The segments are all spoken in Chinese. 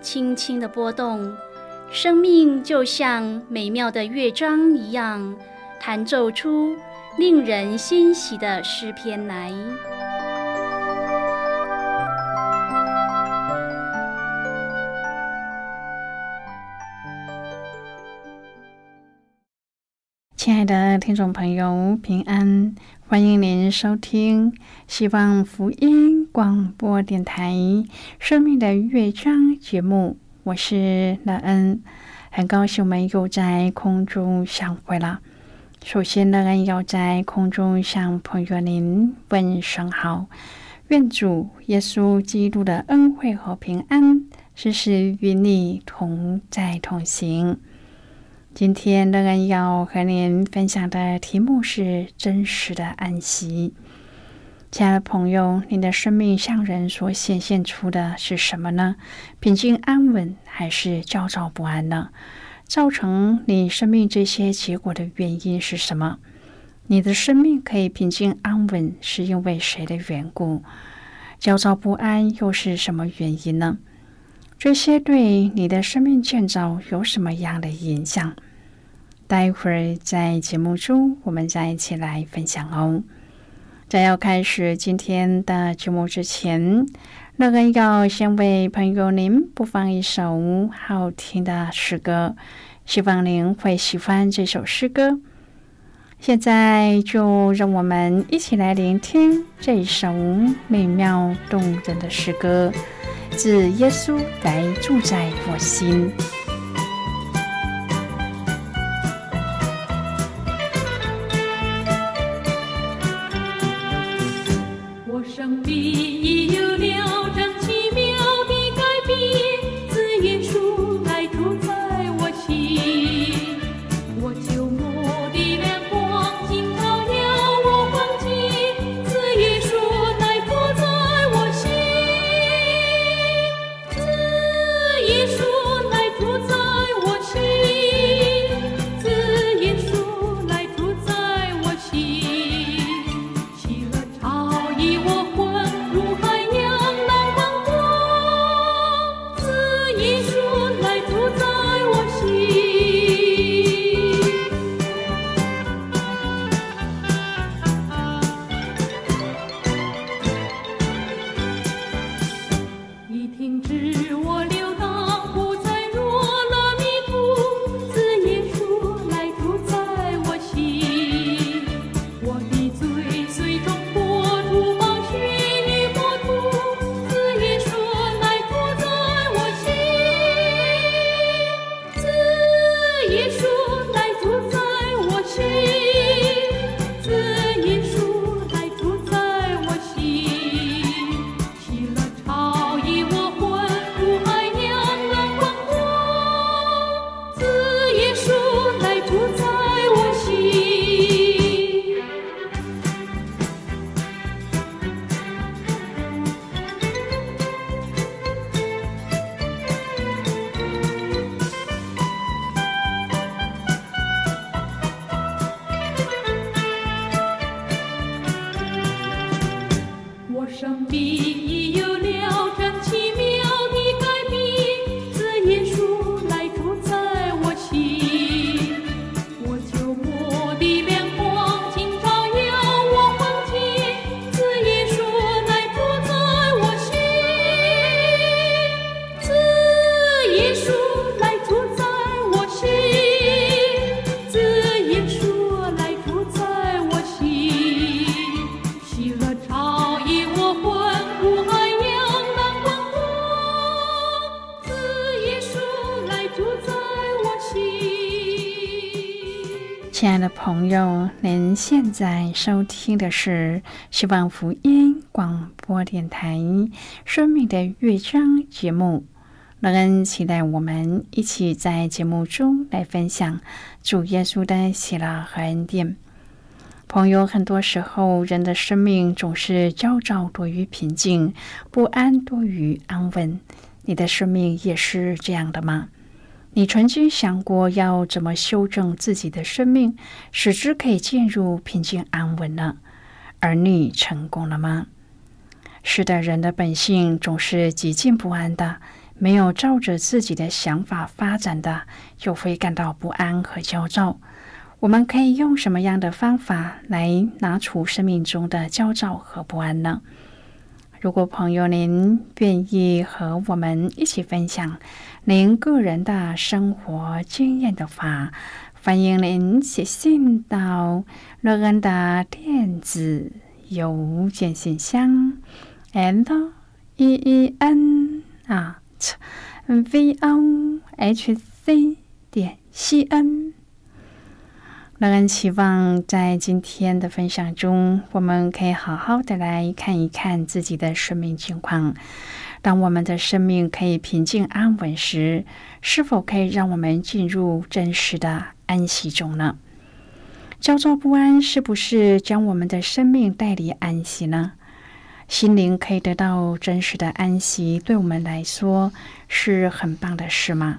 轻轻的波动，生命就像美妙的乐章一样，弹奏出令人欣喜的诗篇来。亲爱的听众朋友，平安！欢迎您收听希望福音广播电台《生命的乐章》节目，我是乐恩，很高兴我们又在空中相会了。首先，乐恩要在空中向朋友您问声好，愿主耶稣基督的恩惠和平安时时与你同在同行。今天乐恩要和您分享的题目是真实的安息。亲爱的朋友，你的生命向人所显现出的是什么呢？平静安稳，还是焦躁不安呢？造成你生命这些结果的原因是什么？你的生命可以平静安稳，是因为谁的缘故？焦躁不安又是什么原因呢？这些对你的生命建造有什么样的影响？待会儿在节目中，我们再一起来分享哦。在要开始今天的节目之前，乐恩要先为朋友您播放一首好听的诗歌，希望您会喜欢这首诗歌。现在就让我们一起来聆听这首美妙动人的诗歌，自耶稣来住在我心。您现在收听的是希望福音广播电台《生命的乐章》节目。乐恩期待我们一起在节目中来分享主耶稣的喜乐和恩典。朋友，很多时候人的生命总是焦躁多于平静，不安多于安稳。你的生命也是这样的吗？你曾经想过要怎么修正自己的生命，使之可以进入平静安稳呢？而你成功了吗？是的，人的本性总是极尽不安的，没有照着自己的想法发展的，就会感到不安和焦躁。我们可以用什么样的方法来拿出生命中的焦躁和不安呢？如果朋友您愿意和我们一起分享您个人的生活经验的话，欢迎您写信到乐恩的电子邮件信箱：l e e n 啊 v o h c 点 c n。让人期望，在今天的分享中，我们可以好好的来看一看自己的生命情况。当我们的生命可以平静安稳时，是否可以让我们进入真实的安息中呢？焦躁不安是不是将我们的生命带离安息呢？心灵可以得到真实的安息，对我们来说是很棒的事吗？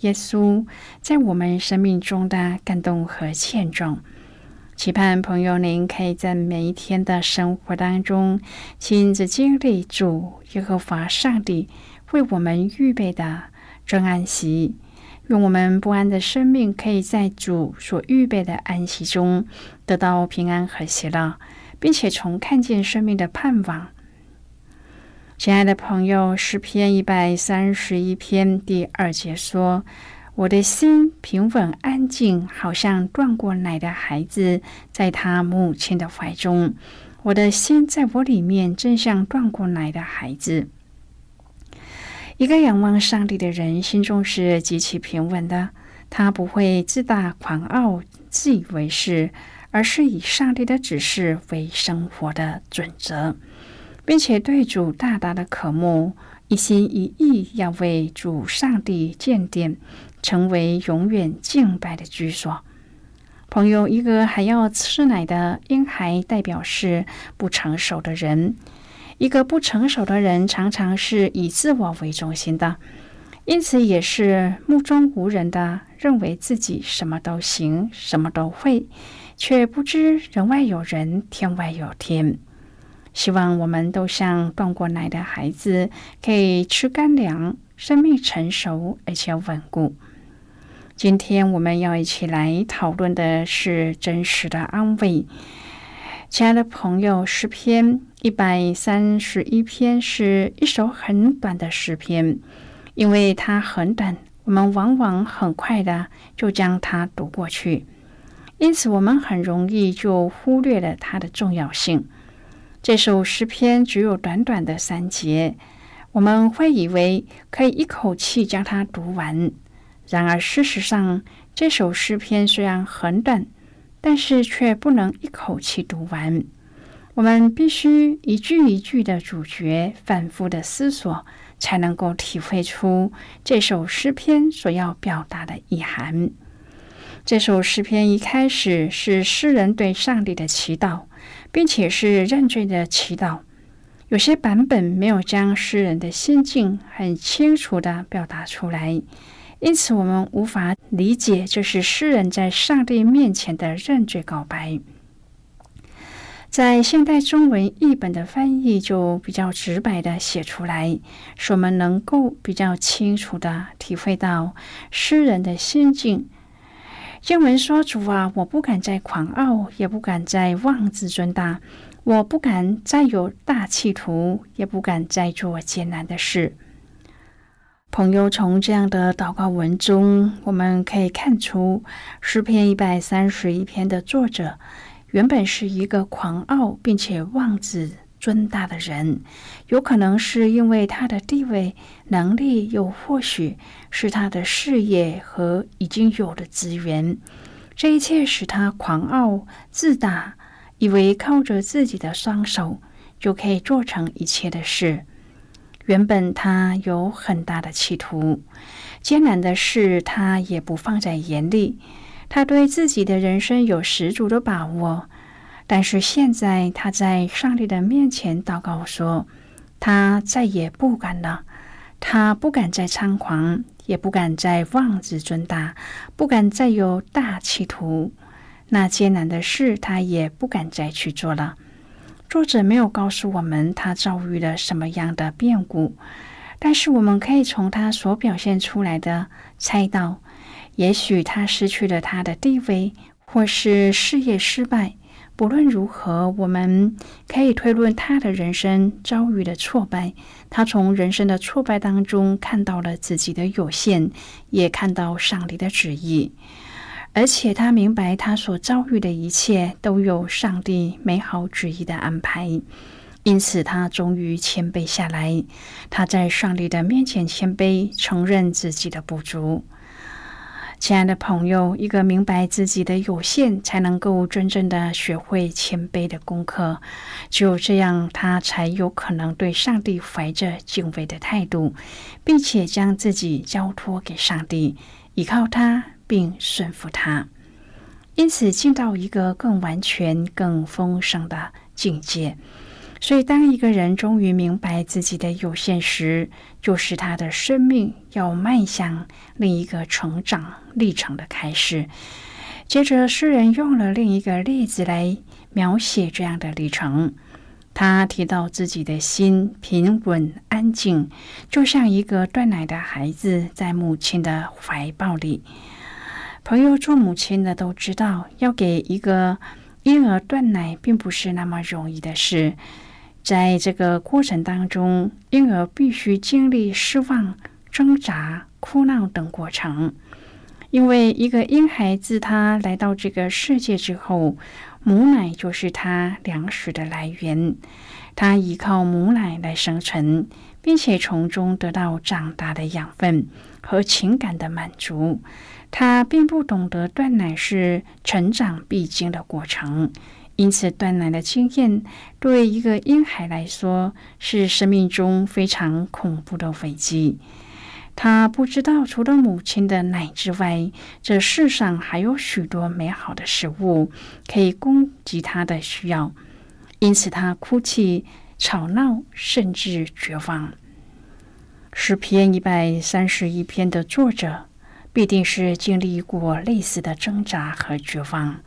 耶稣在我们生命中的感动和见证，期盼朋友您可以在每一天的生活当中亲自经历主耶和华上帝为我们预备的真安息，愿我们不安的生命可以在主所预备的安息中得到平安和喜乐，并且从看见生命的盼望。亲爱的朋友，诗篇一百三十一篇第二节说：“我的心平稳安静，好像断过奶的孩子，在他母亲的怀中。我的心在我里面，正像断过奶的孩子。”一个仰望上帝的人，心中是极其平稳的。他不会自大狂傲、自以为是，而是以上帝的指示为生活的准则。并且对主大大的渴慕，一心一意要为主上帝建殿，成为永远敬拜的居所。朋友，一个还要吃奶的婴孩，代表是不成熟的人。一个不成熟的人，常常是以自我为中心的，因此也是目中无人的，认为自己什么都行，什么都会，却不知人外有人，天外有天。希望我们都像断过奶的孩子，可以吃干粮，生命成熟而且稳固。今天我们要一起来讨论的是真实的安慰。亲爱的朋友，诗篇一百三十一篇是一首很短的诗篇，因为它很短，我们往往很快的就将它读过去，因此我们很容易就忽略了它的重要性。这首诗篇只有短短的三节，我们会以为可以一口气将它读完。然而，事实上，这首诗篇虽然很短，但是却不能一口气读完。我们必须一句一句的咀嚼反复的思索，才能够体会出这首诗篇所要表达的意涵。这首诗篇一开始是诗人对上帝的祈祷。并且是认罪的祈祷。有些版本没有将诗人的心境很清楚的表达出来，因此我们无法理解这是诗人在上帝面前的认罪告白。在现代中文译本的翻译就比较直白的写出来，使我们能够比较清楚的体会到诗人的心境。经文说：“主啊，我不敢再狂傲，也不敢再妄自尊大；我不敢再有大企图，也不敢再做艰难的事。朋友，从这样的祷告文中，我们可以看出，诗篇一百三十一篇的作者原本是一个狂傲并且妄自尊大的人，有可能是因为他的地位、能力，又或许是他的事业和已经有的资源，这一切使他狂傲自大，以为靠着自己的双手就可以做成一切的事。原本他有很大的企图，艰难的事他也不放在眼里。他对自己的人生有十足的把握，但是现在他在上帝的面前祷告说：“他再也不敢了，他不敢再猖狂，也不敢再妄自尊大，不敢再有大企图。那艰难的事他也不敢再去做了。”作者没有告诉我们他遭遇了什么样的变故，但是我们可以从他所表现出来的猜到，也许他失去了他的地位，或是事业失败。不论如何，我们可以推论他的人生遭遇的挫败。他从人生的挫败当中看到了自己的有限，也看到上帝的旨意。而且他明白，他所遭遇的一切都有上帝美好旨意的安排，因此他终于谦卑下来。他在上帝的面前谦卑，承认自己的不足。亲爱的朋友，一个明白自己的有限，才能够真正的学会谦卑的功课。只有这样，他才有可能对上帝怀着敬畏的态度，并且将自己交托给上帝，依靠他。并顺服他，因此进到一个更完全、更丰盛的境界。所以，当一个人终于明白自己的有限时，就是他的生命要迈向另一个成长历程的开始。接着，诗人用了另一个例子来描写这样的历程。他提到自己的心平稳安静，就像一个断奶的孩子在母亲的怀抱里。朋友做母亲的都知道，要给一个婴儿断奶并不是那么容易的事。在这个过程当中，婴儿必须经历失望、挣扎、哭闹等过程。因为一个婴孩子他来到这个世界之后，母奶就是他粮食的来源，他依靠母奶来生存，并且从中得到长大的养分和情感的满足。他并不懂得断奶是成长必经的过程，因此断奶的经验对一个婴孩来说是生命中非常恐怖的危机。他不知道除了母亲的奶之外，这世上还有许多美好的食物可以供给他的需要，因此他哭泣、吵闹，甚至绝望。诗篇一百三十一篇的作者。必定是经历过类似的挣扎和绝望。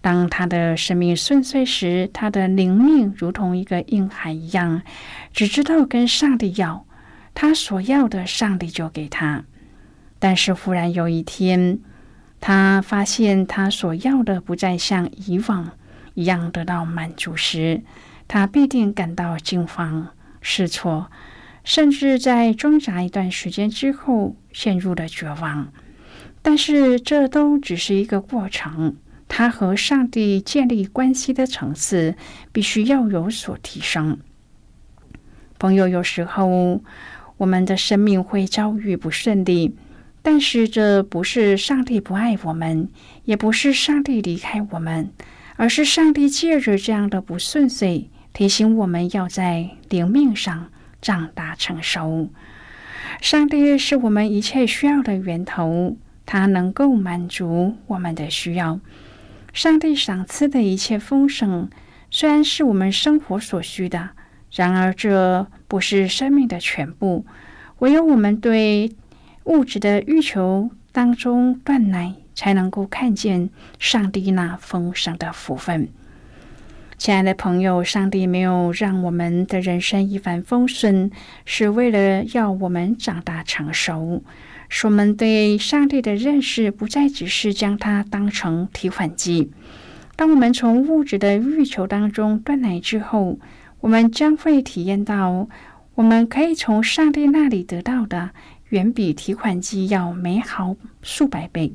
当他的生命顺遂时，他的灵命如同一个婴孩一样，只知道跟上帝要，他所要的，上帝就给他。但是忽然有一天，他发现他所要的不再像以往一样得到满足时，他必定感到惊慌失措。甚至在挣扎一段时间之后，陷入了绝望。但是这都只是一个过程，他和上帝建立关系的层次必须要有所提升。朋友，有时候我们的生命会遭遇不顺利，但是这不是上帝不爱我们，也不是上帝离开我们，而是上帝借着这样的不顺遂，提醒我们要在灵命上。长大成熟，上帝是我们一切需要的源头，他能够满足我们的需要。上帝赏赐的一切丰盛，虽然是我们生活所需的，然而这不是生命的全部。唯有我们对物质的欲求当中断奶，才能够看见上帝那丰盛的福分。亲爱的朋友，上帝没有让我们的人生一帆风顺，是为了要我们长大成熟，使我们对上帝的认识不再只是将它当成提款机。当我们从物质的欲求当中断奶之后，我们将会体验到，我们可以从上帝那里得到的远比提款机要美好数百倍。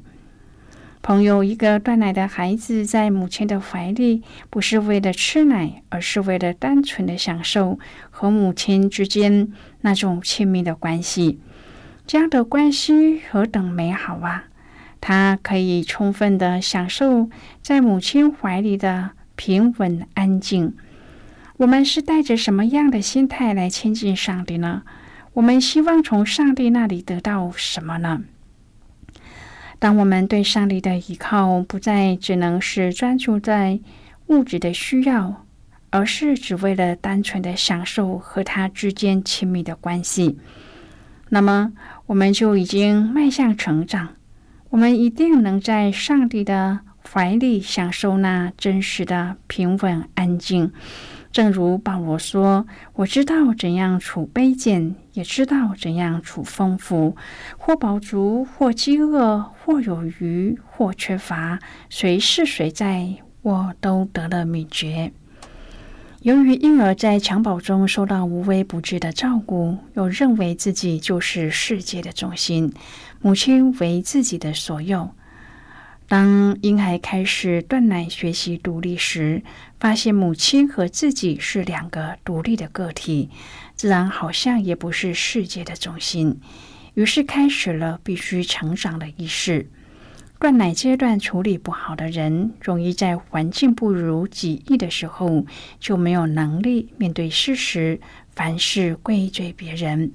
朋友，一个断奶的孩子在母亲的怀里，不是为了吃奶，而是为了单纯的享受和母亲之间那种亲密的关系。这样的关系何等美好啊！他可以充分的享受在母亲怀里的平稳安静。我们是带着什么样的心态来亲近上帝呢？我们希望从上帝那里得到什么呢？当我们对上帝的依靠不再只能是专注在物质的需要，而是只为了单纯的享受和他之间亲密的关系，那么我们就已经迈向成长。我们一定能在上帝的怀里享受那真实的平稳安静。正如保罗说：“我知道怎样处卑贱，也知道怎样处丰富。或饱足，或饥饿，或有余，或缺乏，谁是谁在，我都得了秘诀。”由于婴儿在襁褓中受到无微不至的照顾，又认为自己就是世界的中心，母亲为自己的所有。当婴孩开始断奶、学习独立时，发现母亲和自己是两个独立的个体，自然好像也不是世界的中心。于是开始了必须成长的意识。断奶阶段处理不好的人，容易在环境不如己意的时候，就没有能力面对事实，凡事归罪别人。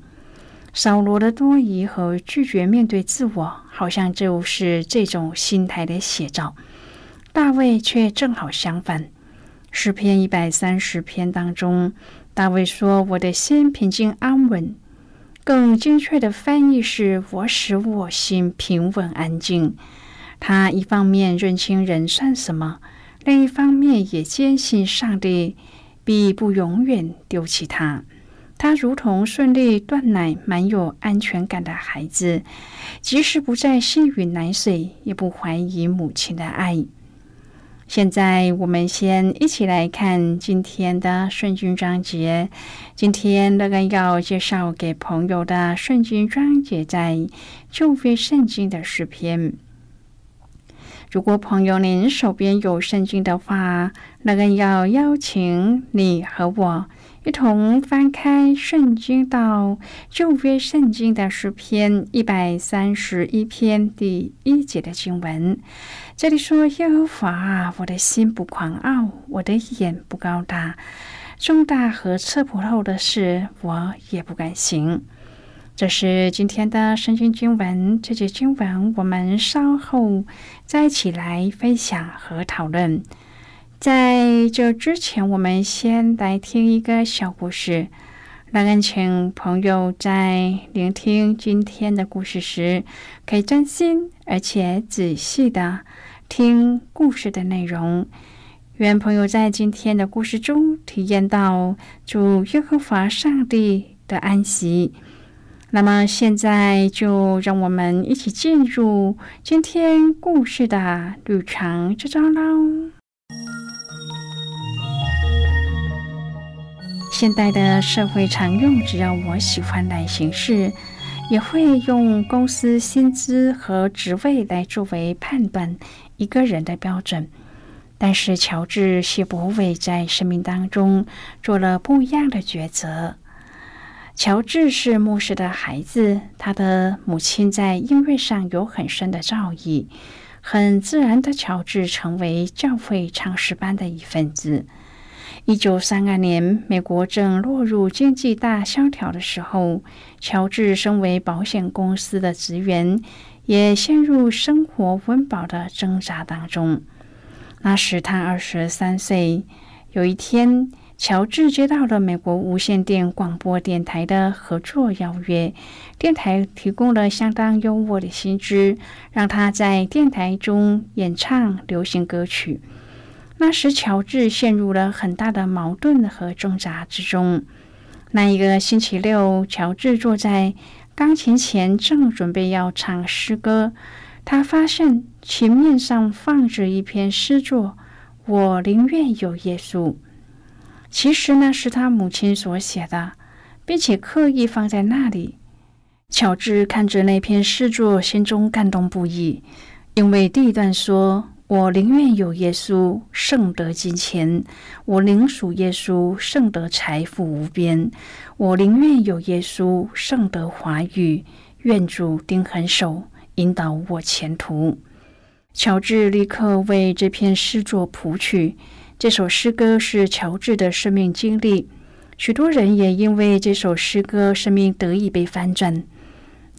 扫罗的多疑和拒绝面对自我，好像就是这种心态的写照。大卫却正好相反。诗篇一百三十篇当中，大卫说：“我的心平静安稳。”更精确的翻译是：“我使我心平稳安静。”他一方面认清人算什么，另一方面也坚信上帝必不永远丢弃他。他如同顺利断奶、蛮有安全感的孩子，即使不再吸吮奶水，也不怀疑母亲的爱。现在，我们先一起来看今天的圣经章节。今天乐根要介绍给朋友的圣经章节，在旧约圣经的诗篇。如果朋友您手边有圣经的话，乐根要邀请你和我。一同翻开圣经到旧约圣经的诗篇一百三十一篇第一节的经文，这里说：“耶和华，我的心不狂傲，我的眼不高大，重大和测不透的事，我也不敢行。”这是今天的圣经经文。这节经文我们稍后再一起来分享和讨论。在这之前，我们先来听一个小故事。那恳请朋友在聆听今天的故事时，可以专心而且仔细的听故事的内容。愿朋友在今天的故事中体验到主耶和华上帝的安息。那么，现在就让我们一起进入今天故事的旅程之中喽。现代的社会常用“只要我喜欢”来形式，也会用公司薪资和职位来作为判断一个人的标准。但是，乔治·谢伯伟在生命当中做了不一样的抉择。乔治是牧师的孩子，他的母亲在音乐上有很深的造诣，很自然的，乔治成为教会唱诗班的一份子。一九三二年，美国正落入经济大萧条的时候，乔治身为保险公司的职员，也陷入生活温饱的挣扎当中。那时他二十三岁。有一天，乔治接到了美国无线电广播电台的合作邀约，电台提供了相当优渥的薪资，让他在电台中演唱流行歌曲。那时，乔治陷入了很大的矛盾和挣扎之中。那一个星期六，乔治坐在钢琴前，正准备要唱诗歌，他发现琴面上放着一篇诗作：“我宁愿有耶稣。”其实呢，是他母亲所写的，并且刻意放在那里。乔治看着那篇诗作，心中感动不已，因为第一段说：“我宁愿有耶稣，胜得金钱；我宁属耶稣，胜得财富无边；我宁愿有耶稣，胜得华语。愿主定恒手，引导我前途。”乔治立刻为这篇诗作谱曲。这首诗歌是乔治的生命经历，许多人也因为这首诗歌，生命得以被翻转。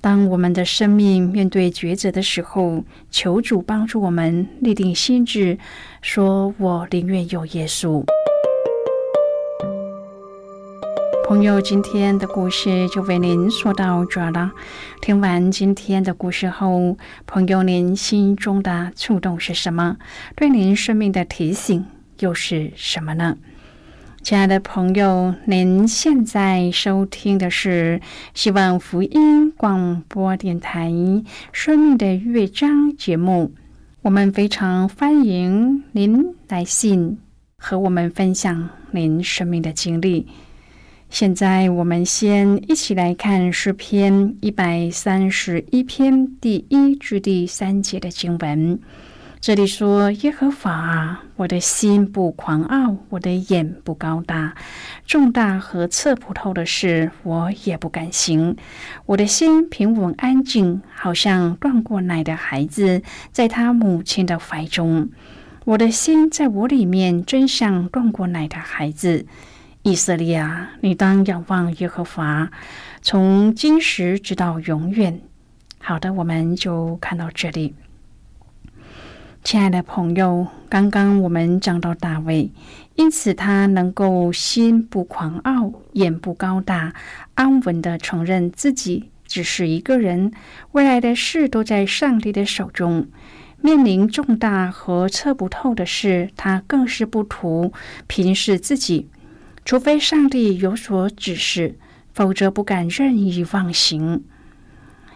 当我们的生命面对抉择的时候，求主帮助我们立定心志，说：“我宁愿有耶稣。”朋友，今天的故事就为您说到这了。听完今天的故事后，朋友您心中的触动是什么？对您生命的提醒又是什么呢？亲爱的朋友，您现在收听的是希望福音广播电台《生命的乐章》节目。我们非常欢迎您来信和我们分享您生命的经历。现在，我们先一起来看诗篇一百三十一篇第一至第三节的经文。这里说：“耶和华，我的心不狂傲，我的眼不高大，重大和测不透的事，我也不敢行。我的心平稳安静，好像断过奶的孩子，在他母亲的怀中。我的心在我里面，真像断过奶的孩子。以色列啊，你当仰望耶和华，从今时直到永远。”好的，我们就看到这里。亲爱的朋友，刚刚我们讲到大卫，因此他能够心不狂傲，眼不高大，安稳的承认自己只是一个人，未来的事都在上帝的手中。面临重大和测不透的事，他更是不图平视自己，除非上帝有所指示，否则不敢任意妄行。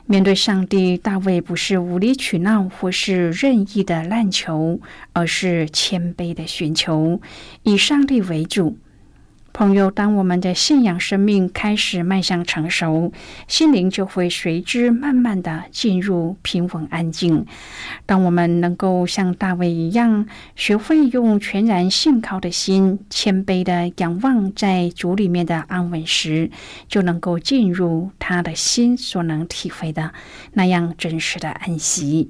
面对上帝，大卫不是无理取闹或是任意的滥求，而是谦卑的寻求，以上帝为主。朋友，当我们的信仰生命开始迈向成熟，心灵就会随之慢慢的进入平稳安静。当我们能够像大卫一样，学会用全然信靠的心，谦卑的仰望在主里面的安稳时，就能够进入他的心所能体会的那样真实的安息。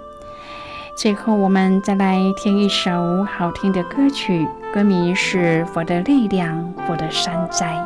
最后，我们再来听一首好听的歌曲，歌名是《我的力量，我的山寨》。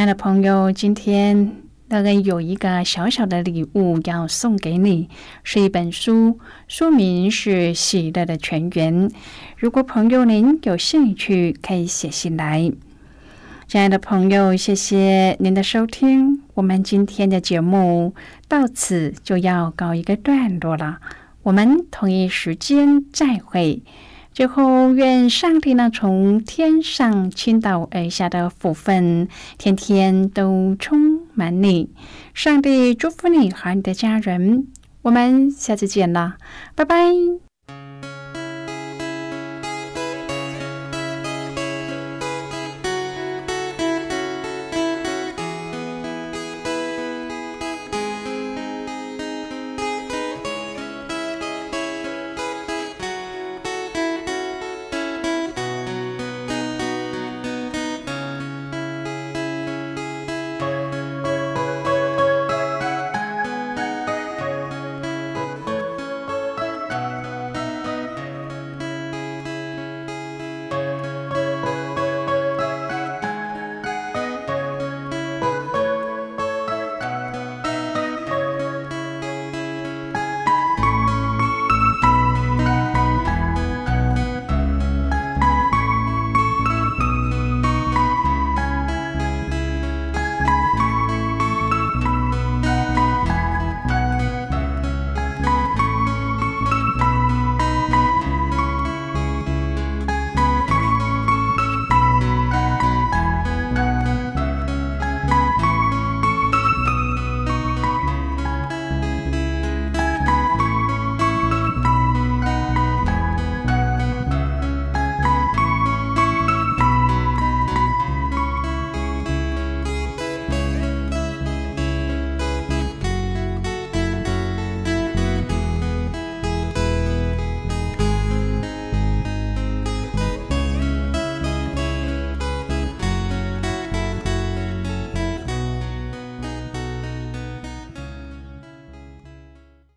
亲爱的朋友，今天乐恩有一个小小的礼物要送给你，是一本书，书名是《喜乐的泉源》。如果朋友您有兴趣，可以写信来。亲爱的朋友，谢谢您的收听，我们今天的节目到此就要告一个段落了，我们同一时间再会。最后，愿上帝呢从天上倾倒而下的福分，天天都充满你。上帝祝福你和你的家人。我们下次见了，拜拜。